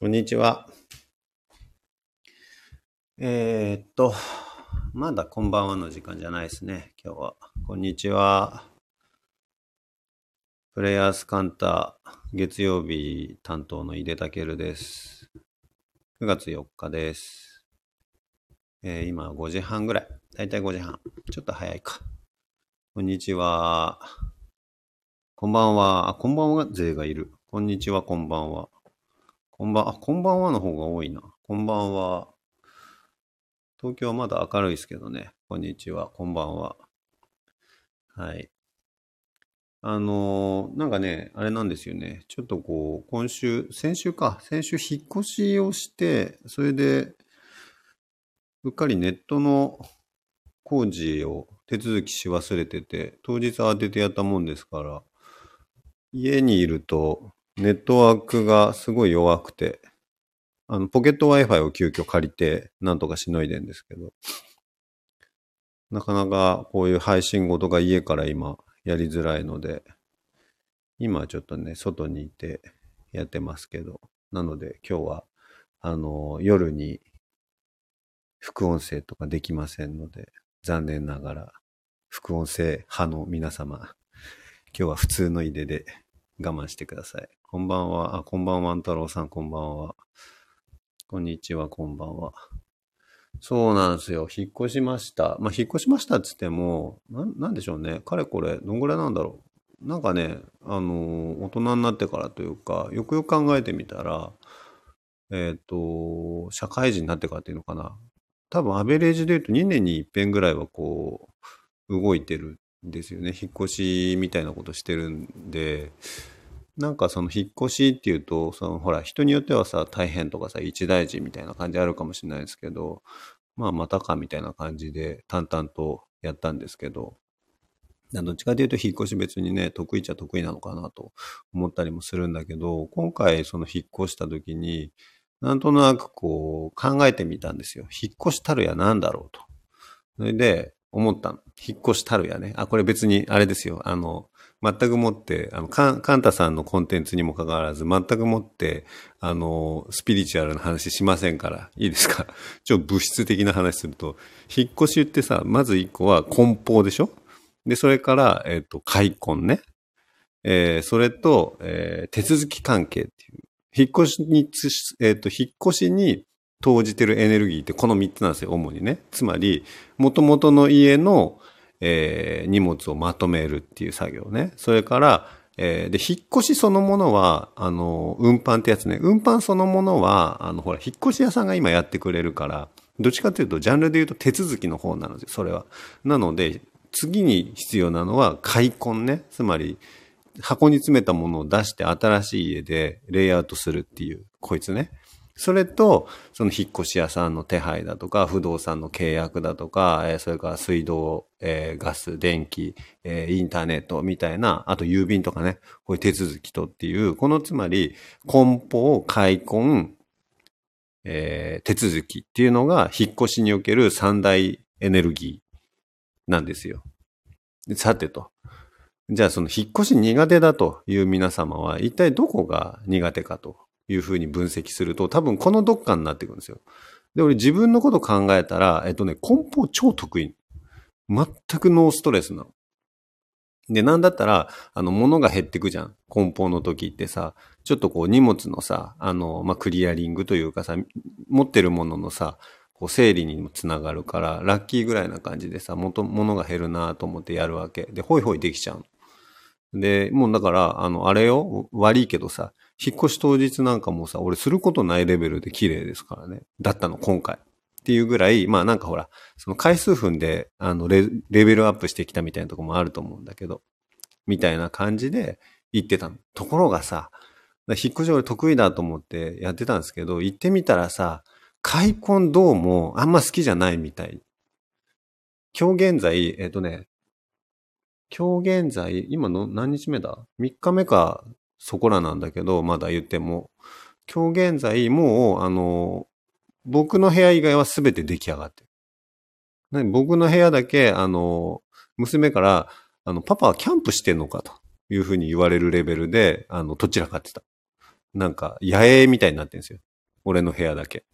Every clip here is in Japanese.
こんにちは。えー、っと、まだこんばんはの時間じゃないですね、今日は。こんにちは。プレイヤースカンター、月曜日担当の井出健です。9月4日です。えー、今5時半ぐらい。だいたい5時半。ちょっと早いか。こんにちは。こんばんは。あ、こんばんは勢がいる。こんにちは、こんばんは。こんばん、あ、こんばんはの方が多いな。こんばんは。東京はまだ明るいですけどね。こんにちは。こんばんは。はい。あのー、なんかね、あれなんですよね。ちょっとこう、今週、先週か。先週引っ越しをして、それで、うっかりネットの工事を手続きし忘れてて、当日慌ててやったもんですから、家にいると、ネットワークがすごい弱くて、あの、ポケット Wi-Fi を急遽借りて、なんとかしのいでんですけど、なかなかこういう配信事が家から今やりづらいので、今ちょっとね、外にいてやってますけど、なので今日は、あの、夜に副音声とかできませんので、残念ながら、副音声派の皆様、今日は普通のいでで我慢してください。こんばんは。あ、こんばんは、ん太郎さん、こんばんは。こんにちは、こんばんは。そうなんですよ。引っ越しました。まあ、引っ越しましたっつっても、な、なんでしょうね。かれこれ、どんぐらいなんだろう。なんかね、あのー、大人になってからというか、よくよく考えてみたら、えっ、ー、と、社会人になってからっていうのかな。多分、アベレージで言うと2年に一遍ぐらいはこう、動いてるですよね。引っ越しみたいなことしてるんで、なんかその引っ越しっていうと、そのほら人によってはさ、大変とかさ、一大事みたいな感じあるかもしれないですけど、まあまたかみたいな感じで淡々とやったんですけど、どっちかというと引っ越し別にね、得意っちゃ得意なのかなと思ったりもするんだけど、今回その引っ越した時に、なんとなくこう考えてみたんですよ。引っ越したるや何だろうと。それで、思ったの。引っ越したるやね。あ、これ別にあれですよ。あの、全くもって、あの、カン、カンタさんのコンテンツにもかかわらず、全くもって、あの、スピリチュアルな話しませんから、いいですか？ちょ、物質的な話すると、引っ越しってさ、まず一個は梱包でしょ？で、それから、えっ、ー、と、開墾ね。えー、それと、えー、手続き関係っていう。引っ越しに、えっ、と、引っ越しに投じてるエネルギーってこの3つなんですよ、主にね。つまり、元々の家の、えー、荷物をまとめるっていう作業ね。それから、えー、で、引っ越しそのものは、あの、運搬ってやつね。運搬そのものは、あの、ほら、引っ越し屋さんが今やってくれるから、どっちかというと、ジャンルで言うと手続きの方なのですよ、それは。なので、次に必要なのは、開墾ね。つまり、箱に詰めたものを出して新しい家でレイアウトするっていう、こいつね。それと、その引っ越し屋さんの手配だとか、不動産の契約だとか、それから水道、えー、ガス、電気、えー、インターネットみたいな、あと郵便とかね、こういう手続きとっていう、このつまり、梱包、開墾、えー、手続きっていうのが、引っ越しにおける三大エネルギーなんですよ。さてと。じゃあその引っ越し苦手だという皆様は一体どこが苦手かというふうに分析すると、多分このどっかになっていくんですよ。で、俺自分のこと考えたら、えっとね、梱包超得意。全くノーストレスなの。で、なんだったら、あの、物が減ってくじゃん。梱包の時ってさ、ちょっとこう荷物のさ、あの、まあ、クリアリングというかさ、持ってるもののさ、こう整理にもつながるから、ラッキーぐらいな感じでさ、元、物が減るなと思ってやるわけ。で、ホイホイできちゃうで、もうだから、あの、あれよ、悪いけどさ、引っ越し当日なんかもさ、俺することないレベルで綺麗ですからね。だったの、今回。っていうぐらい、まあなんかほら、その回数分で、あのレ、レベルアップしてきたみたいなとこもあると思うんだけど、みたいな感じで行ってたの。ところがさ、引っ越し俺得意だと思ってやってたんですけど、行ってみたらさ、開墾どうもあんま好きじゃないみたい。今日現在、えっ、とね、今日現在、今の何日目だ ?3 日目かそこらなんだけど、まだ言っても。今日現在、もう、あの、僕の部屋以外は全て出来上がってる。僕の部屋だけ、あの、娘から、あの、パパはキャンプしてんのかというふうに言われるレベルで、あの、どちらかってた。なんか、野営みたいになってるんですよ。俺の部屋だけ。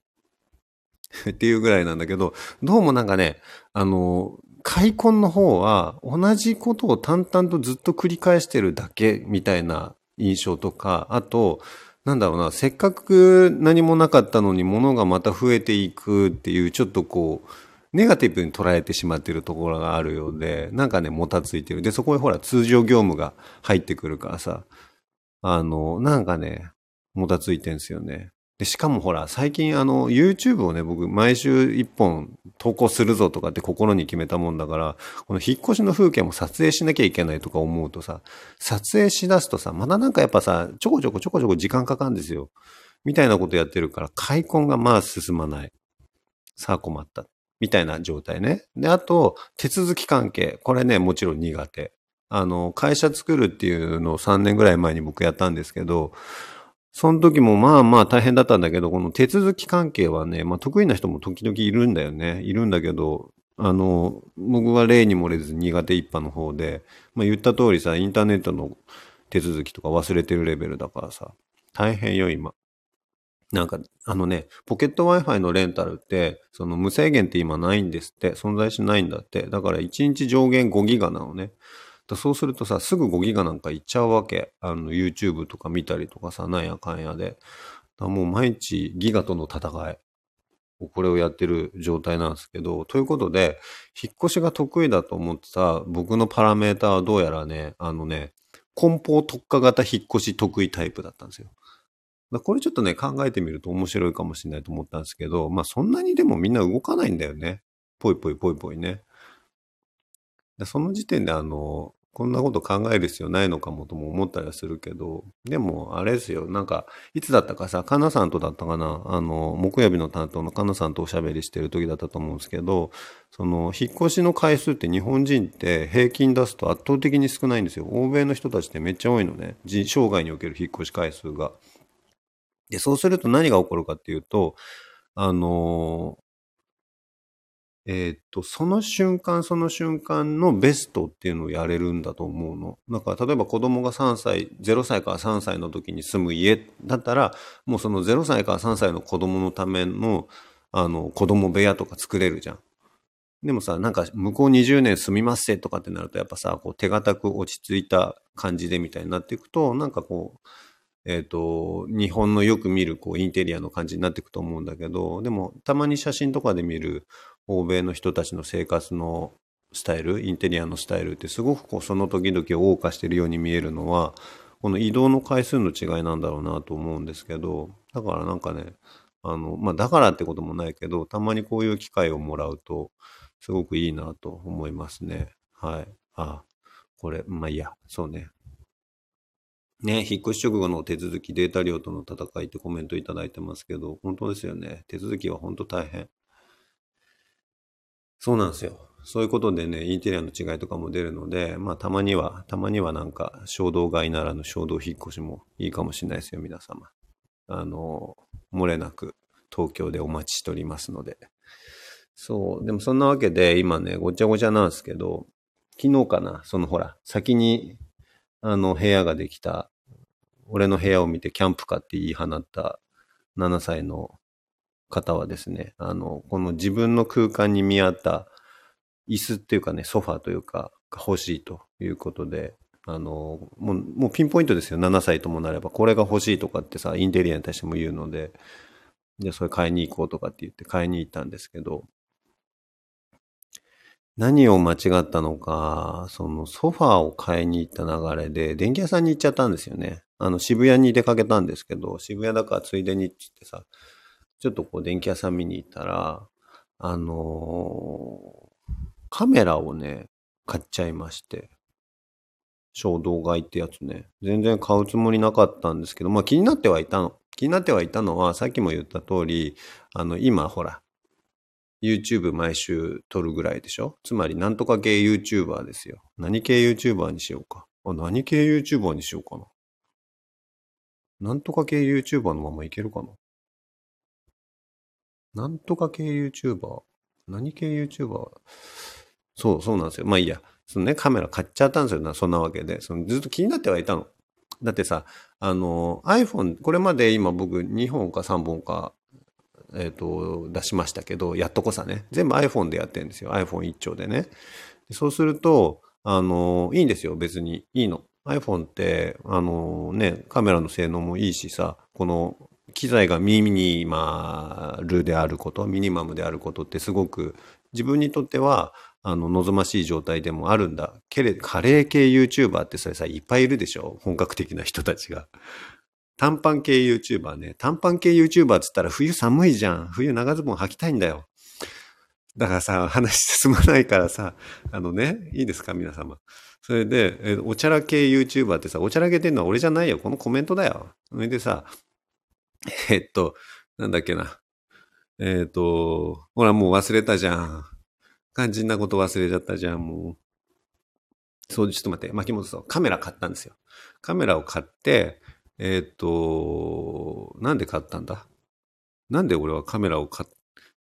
っていうぐらいなんだけど、どうもなんかね、あの、開墾の方は同じことを淡々とずっと繰り返してるだけみたいな印象とか、あと、なんだろうな、せっかく何もなかったのに物がまた増えていくっていう、ちょっとこう、ネガティブに捉えてしまっているところがあるようで、なんかね、もたついてる。で、そこへほら、通常業務が入ってくるからさ、あの、なんかね、もたついてんすよね。で、しかもほら、最近あの、YouTube をね、僕、毎週一本投稿するぞとかって心に決めたもんだから、この引っ越しの風景も撮影しなきゃいけないとか思うとさ、撮影しだすとさ、まだなんかやっぱさ、ちょこちょこちょこちょこ時間かかるんですよ。みたいなことやってるから、開墾がまあ進まない。さあ困った。みたいな状態ね。で、あと、手続き関係。これね、もちろん苦手。あの、会社作るっていうのを3年ぐらい前に僕やったんですけど、その時もまあまあ大変だったんだけど、この手続き関係はね、まあ得意な人も時々いるんだよね。いるんだけど、あの、僕は例に漏れず苦手一派の方で、まあ言った通りさ、インターネットの手続きとか忘れてるレベルだからさ、大変よ今。なんか、あのね、ポケット Wi-Fi のレンタルって、その無制限って今ないんですって、存在しないんだって。だから1日上限5ギガなのね。そうするとさ、すぐ5ギガなんかいっちゃうわけ。あの、YouTube とか見たりとかさ、なんやかんやで。もう毎日ギガとの戦い。これをやってる状態なんですけど、ということで、引っ越しが得意だと思ってた僕のパラメータはどうやらね、あのね、梱包特化型引っ越し得意タイプだったんですよ。これちょっとね、考えてみると面白いかもしれないと思ったんですけど、まあそんなにでもみんな動かないんだよね。ぽいぽいぽいぽいね。でその時点であの、こんなこと考える必要ないのかもとも思ったりはするけど、でもあれですよ、なんか、いつだったかさ、かなさんとだったかな、あの、木曜日の担当のかなさんとおしゃべりしてる時だったと思うんですけど、その、引っ越しの回数って日本人って平均出すと圧倒的に少ないんですよ。欧米の人たちってめっちゃ多いのね。生涯における引っ越し回数が。で、そうすると何が起こるかっていうと、あのえ、っと、その瞬間その瞬間のベストっていうのをやれるんだと思うの。だから例えば子供が3歳、0歳から3歳の時に住む家だったら、もうその0歳から3歳の子供のための、あの、子供部屋とか作れるじゃん。でもさ、なんか向こう20年住みますせとかってなるとやっぱさ、こう手堅く落ち着いた感じでみたいになっていくと、なんかこう、えっ、ー、と、日本のよく見るこうインテリアの感じになっていくと思うんだけど、でもたまに写真とかで見る欧米の人たちの生活のスタイル、インテリアのスタイルってすごくこうその時々を謳歌してるように見えるのは、この移動の回数の違いなんだろうなと思うんですけど、だからなんかね、あの、まあ、だからってこともないけど、たまにこういう機会をもらうと、すごくいいなと思いますね。はい。あ、これ、まあいいや、そうね。ね、引っ越し直後の手続き、データ量との戦いってコメントいただいてますけど、本当ですよね。手続きは本当大変。そうなんですよ。そういうことでね、インテリアの違いとかも出るので、まあたまには、たまにはなんか衝動買いならぬ衝動引っ越しもいいかもしれないですよ、皆様。あの、漏れなく東京でお待ちしておりますので。そう、でもそんなわけで今ね、ごちゃごちゃなんですけど、昨日かな、そのほら、先にあの部屋ができた俺の部屋を見てキャンプかって言い放った7歳の方はですね、あの、この自分の空間に見合った椅子っていうかね、ソファーというか、が欲しいということで、あの、もう、もうピンポイントですよ。7歳ともなれば、これが欲しいとかってさ、インテリアに対しても言うので、で、それ買いに行こうとかって言って買いに行ったんですけど、何を間違ったのか、そのソファーを買いに行った流れで、電気屋さんに行っちゃったんですよね。あの、渋谷に出かけたんですけど、渋谷だからついでにって言ってさ、ちょっとこう電気屋さん見に行ったら、あのー、カメラをね、買っちゃいまして。衝動買いってやつね。全然買うつもりなかったんですけど、まあ気になってはいたの。気になってはいたのは、さっきも言った通り、あの、今ほら、YouTube 毎週撮るぐらいでしょ？つまり、なんとか系 YouTuber ですよ。何系 YouTuber にしようか。あ、何系 YouTuber にしようかな。なんとか系 YouTuber のままいけるかな？なんとか系 YouTuber? 何系 YouTuber? そう、そうなんですよ。まあいいや。そのね、カメラ買っちゃったんですよ、そんなわけで。そのずっと気になってはいたの。だってさ、あの、iPhone、これまで今僕2本か3本かえっ、と、出しましたけど、やっとこさね。全部 iPhone でやってるんですよ。iPhone 一丁でね。そうすると、あの、いいんですよ。別に。いいの。iPhone って、あのね、カメラの性能もいいしさ、この機材がミニマルであること、ミニマムであることってすごく自分にとっては、あの、望ましい状態でもあるんだ。けれ、カレー系 YouTuber ってそれさ、いっぱいいるでしょ？本格的な人たちが。短パン系 YouTuber ね。短パン系 YouTuber っつったら冬寒いじゃん。冬長ズボン履きたいんだよ。だからさ、話進まないからさ、あのね、いいですか皆様。それで、えおちゃら系 YouTuber ってさ、おちゃらけてんのは俺じゃないよ。このコメントだよ。それでさ、えっと、なんだっけな。えっと、ほらもう忘れたじゃん。肝心なこと忘れちゃったじゃん、もう。そう、ちょっと待って、巻き戻そう。カメラ買ったんですよ。カメラを買って、えっ、と、なんで買ったんだ？なんで俺はカメラを買っ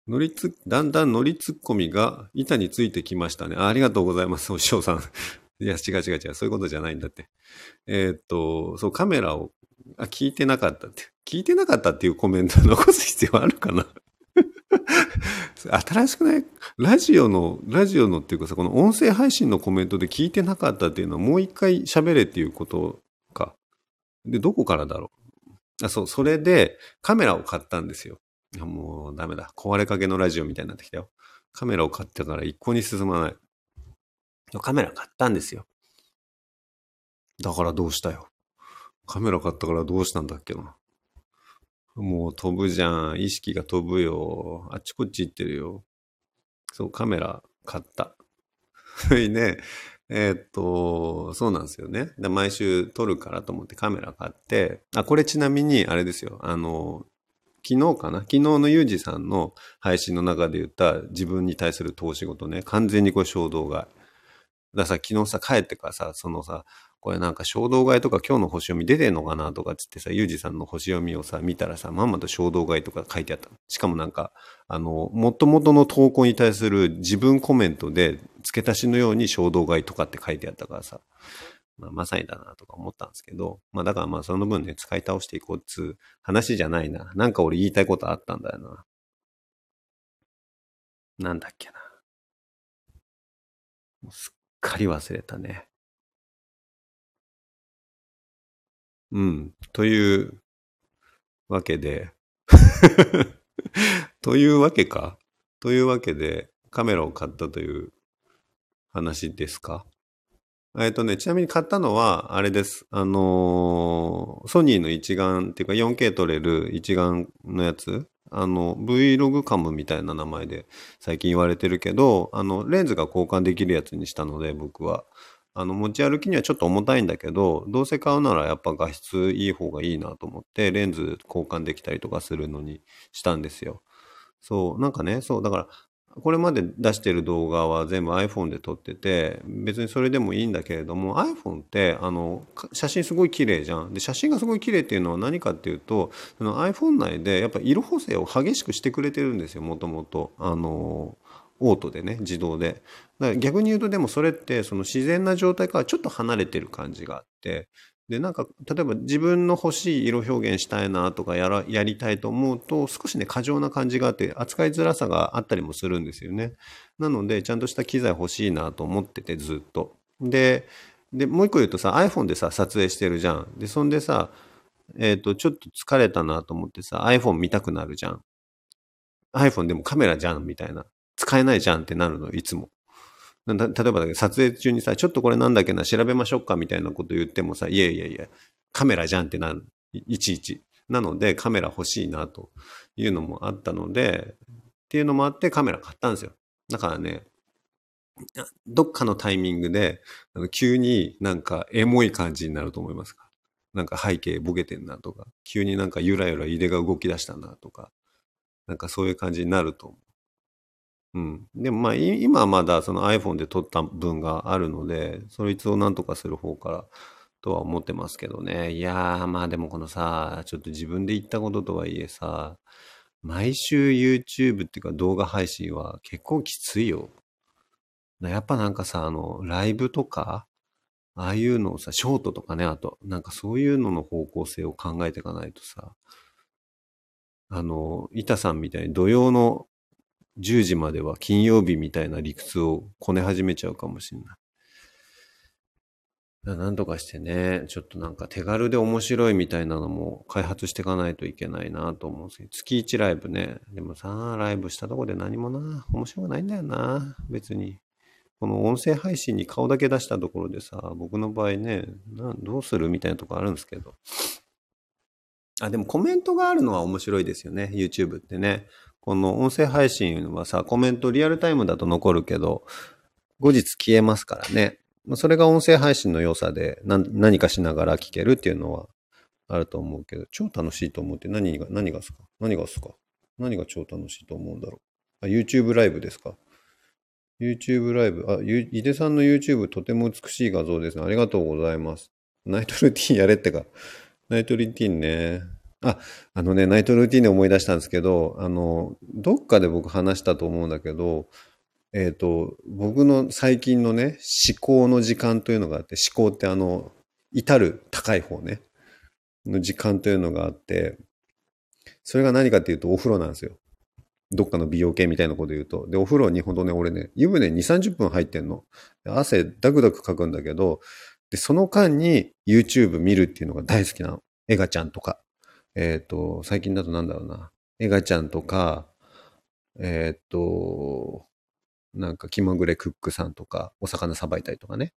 乗りつ、だんだん乗りツッコミが板についてきましたね。あありがとうございます、お師匠さん。いや、違う違う違う。そういうことじゃないんだって。えっ、と、そう、カメラを、あ、聞いてなかったって。聞いてなかったっていうコメント残す必要あるかな？新しくない？ラジオの、ラジオのっていうかさ、この音声配信のコメントで聞いてなかったっていうのはもう一回喋れっていうことか。で、どこからだろう？あ、そう、それでカメラを買ったんですよ。もうダメだ。壊れかけのラジオみたいになってきたよ。カメラを買ったから一向に進まない。カメラ買ったんですよ。だからどうしたよ。カメラ買ったからどうしたんだっけな。もう飛ぶじゃん。意識が飛ぶよ。あっちこっち行ってるよ。そう、カメラ買った。ね、えー、っと、そうなんですよね。で毎週撮るからと思ってカメラ買って、あ、これちなみにあれですよ。あの、昨日かな？昨日のユージさんの配信の中で言った自分に対する投資事ね、完全にこれ衝動買い。ださ、昨日さ、帰ってからさ、そのさ、これなんか衝動買いとか今日の星読み出てんのかなとかつってさ、ゆうじさんの星読みをさ、見たらさ、まんまと衝動買いとか書いてあった。しかもなんか、あの、もともとの投稿に対する自分コメントで付け足しのように衝動買いとかって書いてあったからさ、まあ、まさにだなとか思ったんですけど、まあだからまあその分ね、使い倒していこうっつう話じゃないな。なんか俺言いたいことあったんだよな。なんだっけな。もうすっかり忘れたね。うん。というわけで というわけかというわけで、カメラを買ったという話ですか？えっとね、ちなみに買ったのは、あれです。あのー、ソニーの一眼っていうか 4K 撮れる一眼のやつあの、Vlog カムみたいな名前で最近言われてるけど、あの、レンズが交換できるやつにしたので、僕は。あの、持ち歩きにはちょっと重たいんだけど、どうせ買うならやっぱ画質いい方がいいなと思って、レンズ交換できたりとかするのにしたんですよ。そう、なんかね、そう、だから、これまで出してる動画は全部 iPhone で撮ってて、別にそれでもいいんだけれども、iPhone って、あの、写真すごい綺麗じゃん。で、写真がすごい綺麗っていうのは何かっていうと、その iPhone 内でやっぱ色補正を激しくしてくれてるんですよ、もともと。あの、オートでね、自動で。だから逆に言うとでもそれってその自然な状態からちょっと離れてる感じがあって、で、なんか、例えば自分の欲しい色表現したいなとかやら、やりたいと思うと、少しね、過剰な感じがあって、扱いづらさがあったりもするんですよね。なので、ちゃんとした機材欲しいなと思ってて、ずっと。で、で、もう一個言うとさ、iPhone でさ、撮影してるじゃん。で、そんでさ、えっ、ー、と、ちょっと疲れたなと思ってさ、iPhone 見たくなるじゃん。iPhone でもカメラじゃん、みたいな。使えないじゃんってなるの、いつも。例えばだけど、撮影中にさ、ちょっとこれなんだっけな、調べましょうかみたいなこと言ってもさ、いやいやいや、カメラじゃんってなる。いちいち。なので、カメラ欲しいなというのもあったので、っていうのもあってカメラ買ったんですよ。だからね、どっかのタイミングで、急になんかエモい感じになると思いますかなんか背景ボケてんなとか、急になんかゆらゆら入れが動き出したなとか、なんかそういう感じになると思う。うん。でもまあ、今はまだその iPhone で撮った分があるので、そいつをなんとかする方からとは思ってますけどね。いやー、まあでもこのさ、ちょっと自分で言ったこととはいえさ、毎週 YouTube っていうか動画配信は結構きついよ。やっぱなんかさ、あの、ライブとか、ああいうのをさ、ショートとかね、あと、なんかそういうのの方向性を考えていかないとさ、あの、板さんみたいに土曜の10時までは金曜日みたいな理屈をこね始めちゃうかもしれない。なんとかしてね、ちょっとなんか手軽で面白いみたいなのも開発していかないといけないなと思うんですけど、月1ライブね。でもさ、ライブしたとこで何もな、面白くないんだよな、別に。この音声配信に顔だけ出したところでさ、僕の場合ね、どうするみたいなとこあるんですけど。あ、でもコメントがあるのは面白いですよね、YouTube ってね。この音声配信はさ、コメントリアルタイムだと残るけど、後日消えますからね。それが音声配信の良さで何かしながら聞けるっていうのはあると思うけど、超楽しいと思って何が、何がすか？何がすか？何が超楽しいと思うんだろう？あ、YouTube ライブですか ?YouTube ライブ？あ、井出さんの YouTube とても美しい画像ですね。ありがとうございます。ナイトルーティンやれってか。ナイトルーティンね。あ、あのね、ナイトルーティンで思い出したんですけど、あの、どっかで僕話したと思うんだけど、えっ、と、僕の最近のね、思考の時間というのがあって、思考ってあの、至る高い方ね、の時間というのがあって、それが何かっていうとお風呂なんですよ。どっかの美容系みたいなこと言うと。で、お風呂にほんとね、俺ね、湯船2、30分入ってんの。汗ダクダクかくんだけど、で、その間に YouTube 見るっていうのが大好きなの。エガちゃんとか。えっ、ー、と、最近だとなんだろうな。エガちゃんとか、えっ、ー、と、なんか気まぐれクックさんとか、お魚さばいたりとかね、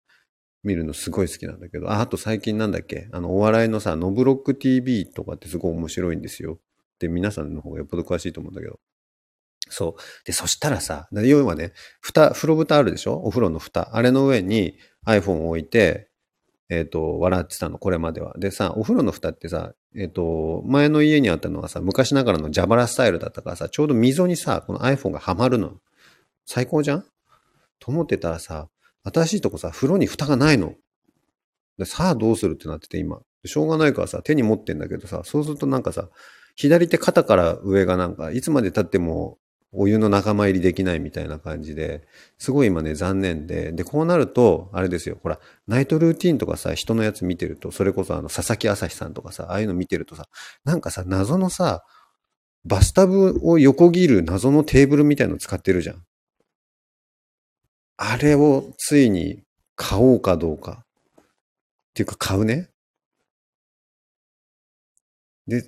見るのすごい好きなんだけど、あ、あと最近なんだっけ、あの、お笑いのさ、ノブロック TV とかってすごい面白いんですよ。で、皆さんの方がよっぽど詳しいと思うんだけど。そう。で、そしたらさ、要はね、蓋、風呂蓋あるでしょ？お風呂の蓋。あれの上に iPhone を置いて、えっ、ー、と、笑ってたの、これまでは。でさ、お風呂の蓋ってさ、えっ、と、前の家にあったのはさ、昔ながらの蛇腹スタイルだったからさ、ちょうど溝にさ、この iPhone がはまるの。最高じゃん？と思ってたらさ、新しいとこさ、風呂に蓋がないの。でさあどうするってなってて今。しょうがないからさ、手に持ってんだけどさ、そうするとなんかさ、左手肩から上がなんか、いつまで経ってもお湯の仲間入りできないみたいな感じで、すごい今ね、残念で。で、こうなると、あれですよ、ほら、ナイトルーティンとかさ、人のやつ見てると、それこそあの、佐々木朝日さんとかさ、ああいうの見てるとさ、なんかさ、謎のさ、バスタブを横切る謎のテーブルみたいの使ってるじゃん。あれをついに買おうかどうか。っていうか買うね。で、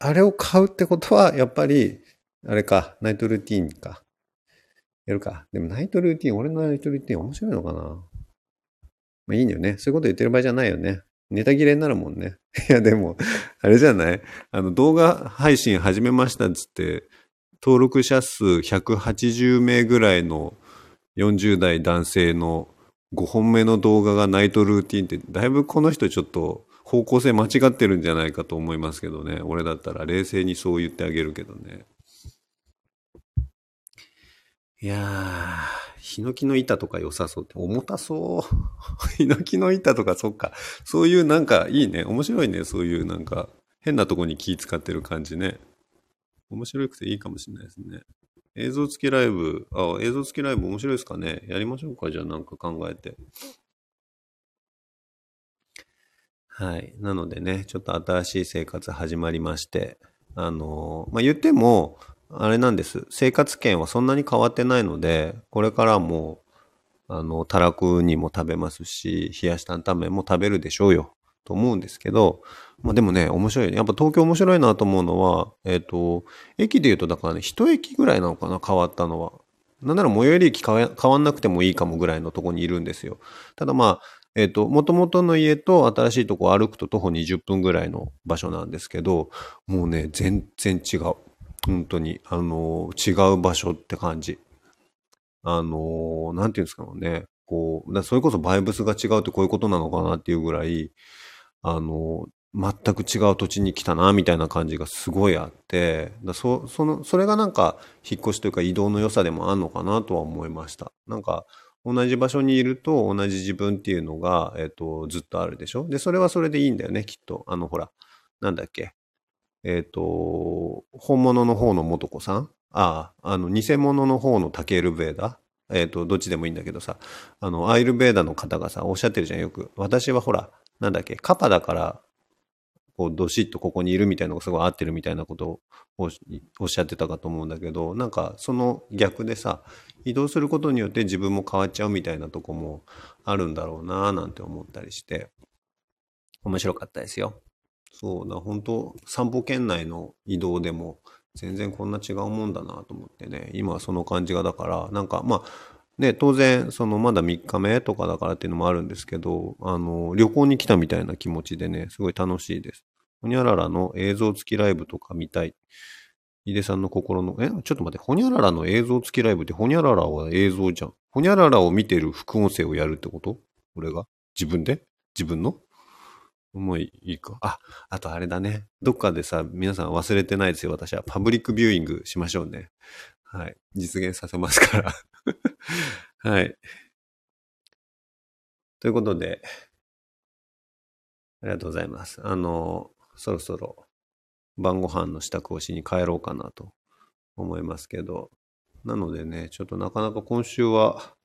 あれを買うってことは、やっぱり、あれか、ナイトルーティーンか。やるか。でもナイトルーティン、俺のナイトルーティン面白いのかな？まあいいんだよね。そういうこと言ってる場合じゃないよね。ネタ切れになるもんね。いや、でも、あれじゃない？あの、動画配信始めましたっつって、登録者数180名ぐらいの40代男性の5本目の動画がナイトルーティンってだいぶこの人ちょっと方向性間違ってるんじゃないかと思いますけどね俺だったら冷静にそう言ってあげるけどねいやーヒノキの板とか良さそうって重たそう。ヒノキの板とかそっか。そういうなんかいいね。面白いねそういうなんか。変なとこに気使ってる感じね。面白くていいかもしれないですね。映像付きライブ、あ、映像付きライブ面白いですかね。やりましょうかじゃあなんか考えて。はい。なのでね、ちょっと新しい生活始まりまして、あの、まあ、言っても、あれなんです。生活圏はそんなに変わってないので、これからも、あの、たらくにも食べますし、冷やし担々麺も食べるでしょうよ。と思うんですけど、まあでもね、面白い。やっぱ東京面白いなと思うのは、えっ、ー、と、駅で言うとだからね、一駅ぐらいなのかな、変わったのは。なんなら最寄り駅変わんなくてもいいかもぐらいのとこにいるんですよ。ただまあ、えっ、ー、と、元々の家と新しいとこ歩くと徒歩20分ぐらいの場所なんですけど、もうね、全然違う。本当に。あの、違う場所って感じ。あの、なんていうんですかね。こう、それこそバイブスが違うってこういうことなのかなっていうぐらい、あの、全く違う土地に来たな、みたいな感じがすごいあって、だそそのそれがなんか引っ越しというか移動の良さでもあるのかなとは思いました。なんか同じ場所にいると同じ自分っていうのが、えっ、と、ずっとあるでしょ？で、それはそれでいいんだよね、きっと。あの、ほら、なんだっけ？えっ、と、本物の方の元子さん？ああ、あの、偽物の方のタケルベーダえっ、と、どっちでもいいんだけどさ、あの、アイルベーダの方がさ、おっしゃってるじゃん、よく。私はほら、なんだっけ、カパだから、こう、どしっとここにいるみたいなのがすごい合ってるみたいなことをおっしゃってたかと思うんだけど、なんかその逆でさ、移動することによって自分も変わっちゃうみたいなとこもあるんだろうなぁなんて思ったりして、面白かったですよ。そうだ、本当散歩圏内の移動でも全然こんな違うもんだなと思ってね、今はその感じがだから、なんかまあ、ね、当然、そのまだ3日目とかだからっていうのもあるんですけど、あの、旅行に来たみたいな気持ちでね、すごい楽しいです。ほにゃららの映像付きライブとか見たい。井出さんの心の、え？ちょっと待って、ほにゃららの映像付きライブって、ほにゃららは映像じゃん。ほにゃららを見てる副音声をやるってこと？俺が？自分で？自分の？もういいか。あ、あとあれだね。どっかでさ、皆さん忘れてないですよ。私はパブリックビューイングしましょうね。はい。実現させますから はい。ということで、ありがとうございます。あの、そろそろ晩ご飯の支度をしに帰ろうかなと思いますけど、なのでね、ちょっとなかなか今週は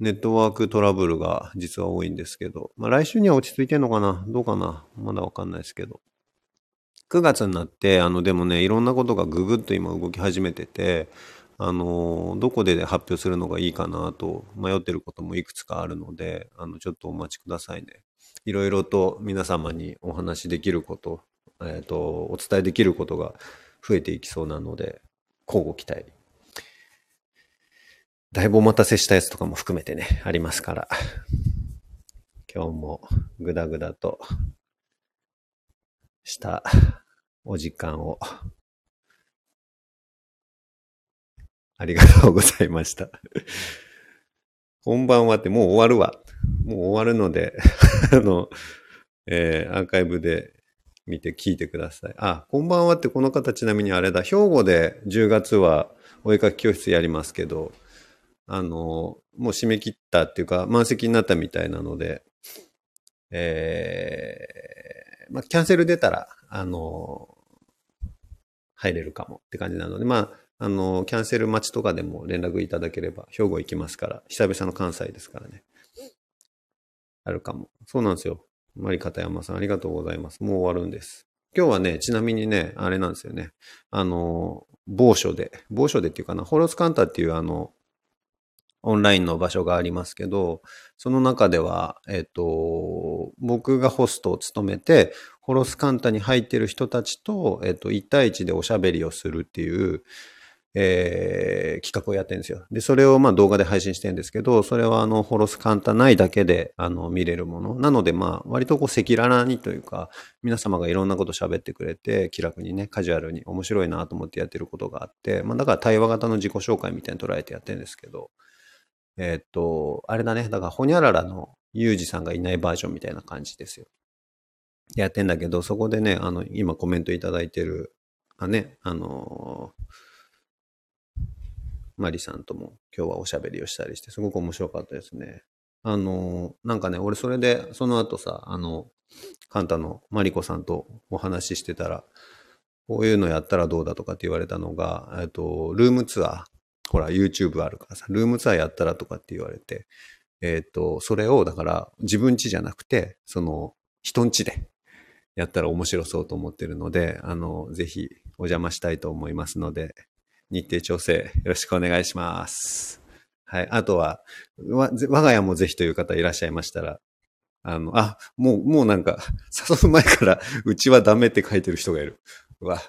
ネットワークトラブルが実は多いんですけど、まあ来週には落ち着いてんのかな？どうかな？まだわかんないですけど。9月になって、あの、でもね、いろんなことがぐぐっと今動き始めてて、あの、どこで発表するのがいいかなと迷ってることもいくつかあるので、あの、ちょっとお待ちくださいね。いろいろと皆様にお話しできること、えっ、ー、と、お伝えできることが増えていきそうなので、交互期待。だいぶお待たせしたやつとかも含めてね、ありますから。今日もぐだぐだとしたお時間をありがとうございました。こんばんはってもう終わるわ。もう終わるので あの、えー、アーカイブで見て聞いてください。あ、こんばんはってこの方ちなみにあれだ。兵庫で10月はお絵かき教室やりますけど、あの、もう締め切ったっていうか満席になったみたいなので、えー、まあ、キャンセル出たら、あの、入れるかもって感じなので、まあ、あの、キャンセル待ちとかでも連絡いただければ、兵庫行きますから、久々の関西ですからね。あるかも。そうなんですよ。マリ片山さん、ありがとうございます。もう終わるんです。今日はね、ちなみにね、あれなんですよね。あの、某所で、某所でっていうかな、ホロスカンタっていうあの、オンラインの場所がありますけど、その中では、えっ、と、僕がホストを務めて、ホロスカンタに入ってる人たちと、えっ、と、1対1でおしゃべりをするっていう、えー、企画をやってるんですよ。で、それをまあ動画で配信してるんですけど、それはあの、ホロスカンタ内だけであの、見れるもの。なのでまあ、割とこう赤裸々にというか、皆様がいろんなこと喋ってくれて、気楽にね、カジュアルに面白いなと思ってやってることがあって、まあだから対話型の自己紹介みたいに捉えてやってるんですけど、え、っと、あれだね、だからホニャララのユージさんがいないバージョンみたいな感じですよ。やってんだけど、そこでね、あの、今コメントいただいてる、あね、あのーマリさんとも今日はおしゃべりをしたりして、すごく面白かったですね。あの、なんかね、俺それで、その後さ、あの、カンタのマリコさんとお話ししてたら、こういうのやったらどうだとかって言われたのが、えっと、ルームツアー。ほら、YouTube あるからさ、ルームツアーやったらとかって言われて、えっと、それを、だから、自分家じゃなくて、その、人ん家でやったら面白そうと思ってるので、あの、ぜひお邪魔したいと思いますので、日程調整よろしくお願いします。はい。あとは、わ我が家もぜひという方いらっしゃいましたら、あの、あ、もう、もうなんか、誘う前から、うちはダメって書いてる人がいる。うわ、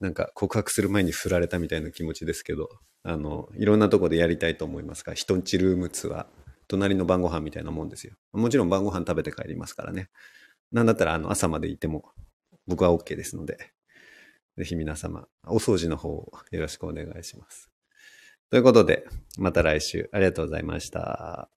なんか告白する前に振られたみたいな気持ちですけど、あの、いろんなとこでやりたいと思いますから、人んちルームツアー、隣の晩ご飯みたいなもんですよ。もちろん晩ご飯食べて帰りますからね。なんだったら、あの、朝までいても、僕は OK ですので。ぜひ皆様、お掃除の方をよろしくお願いします。ということで、また来週ありがとうございました。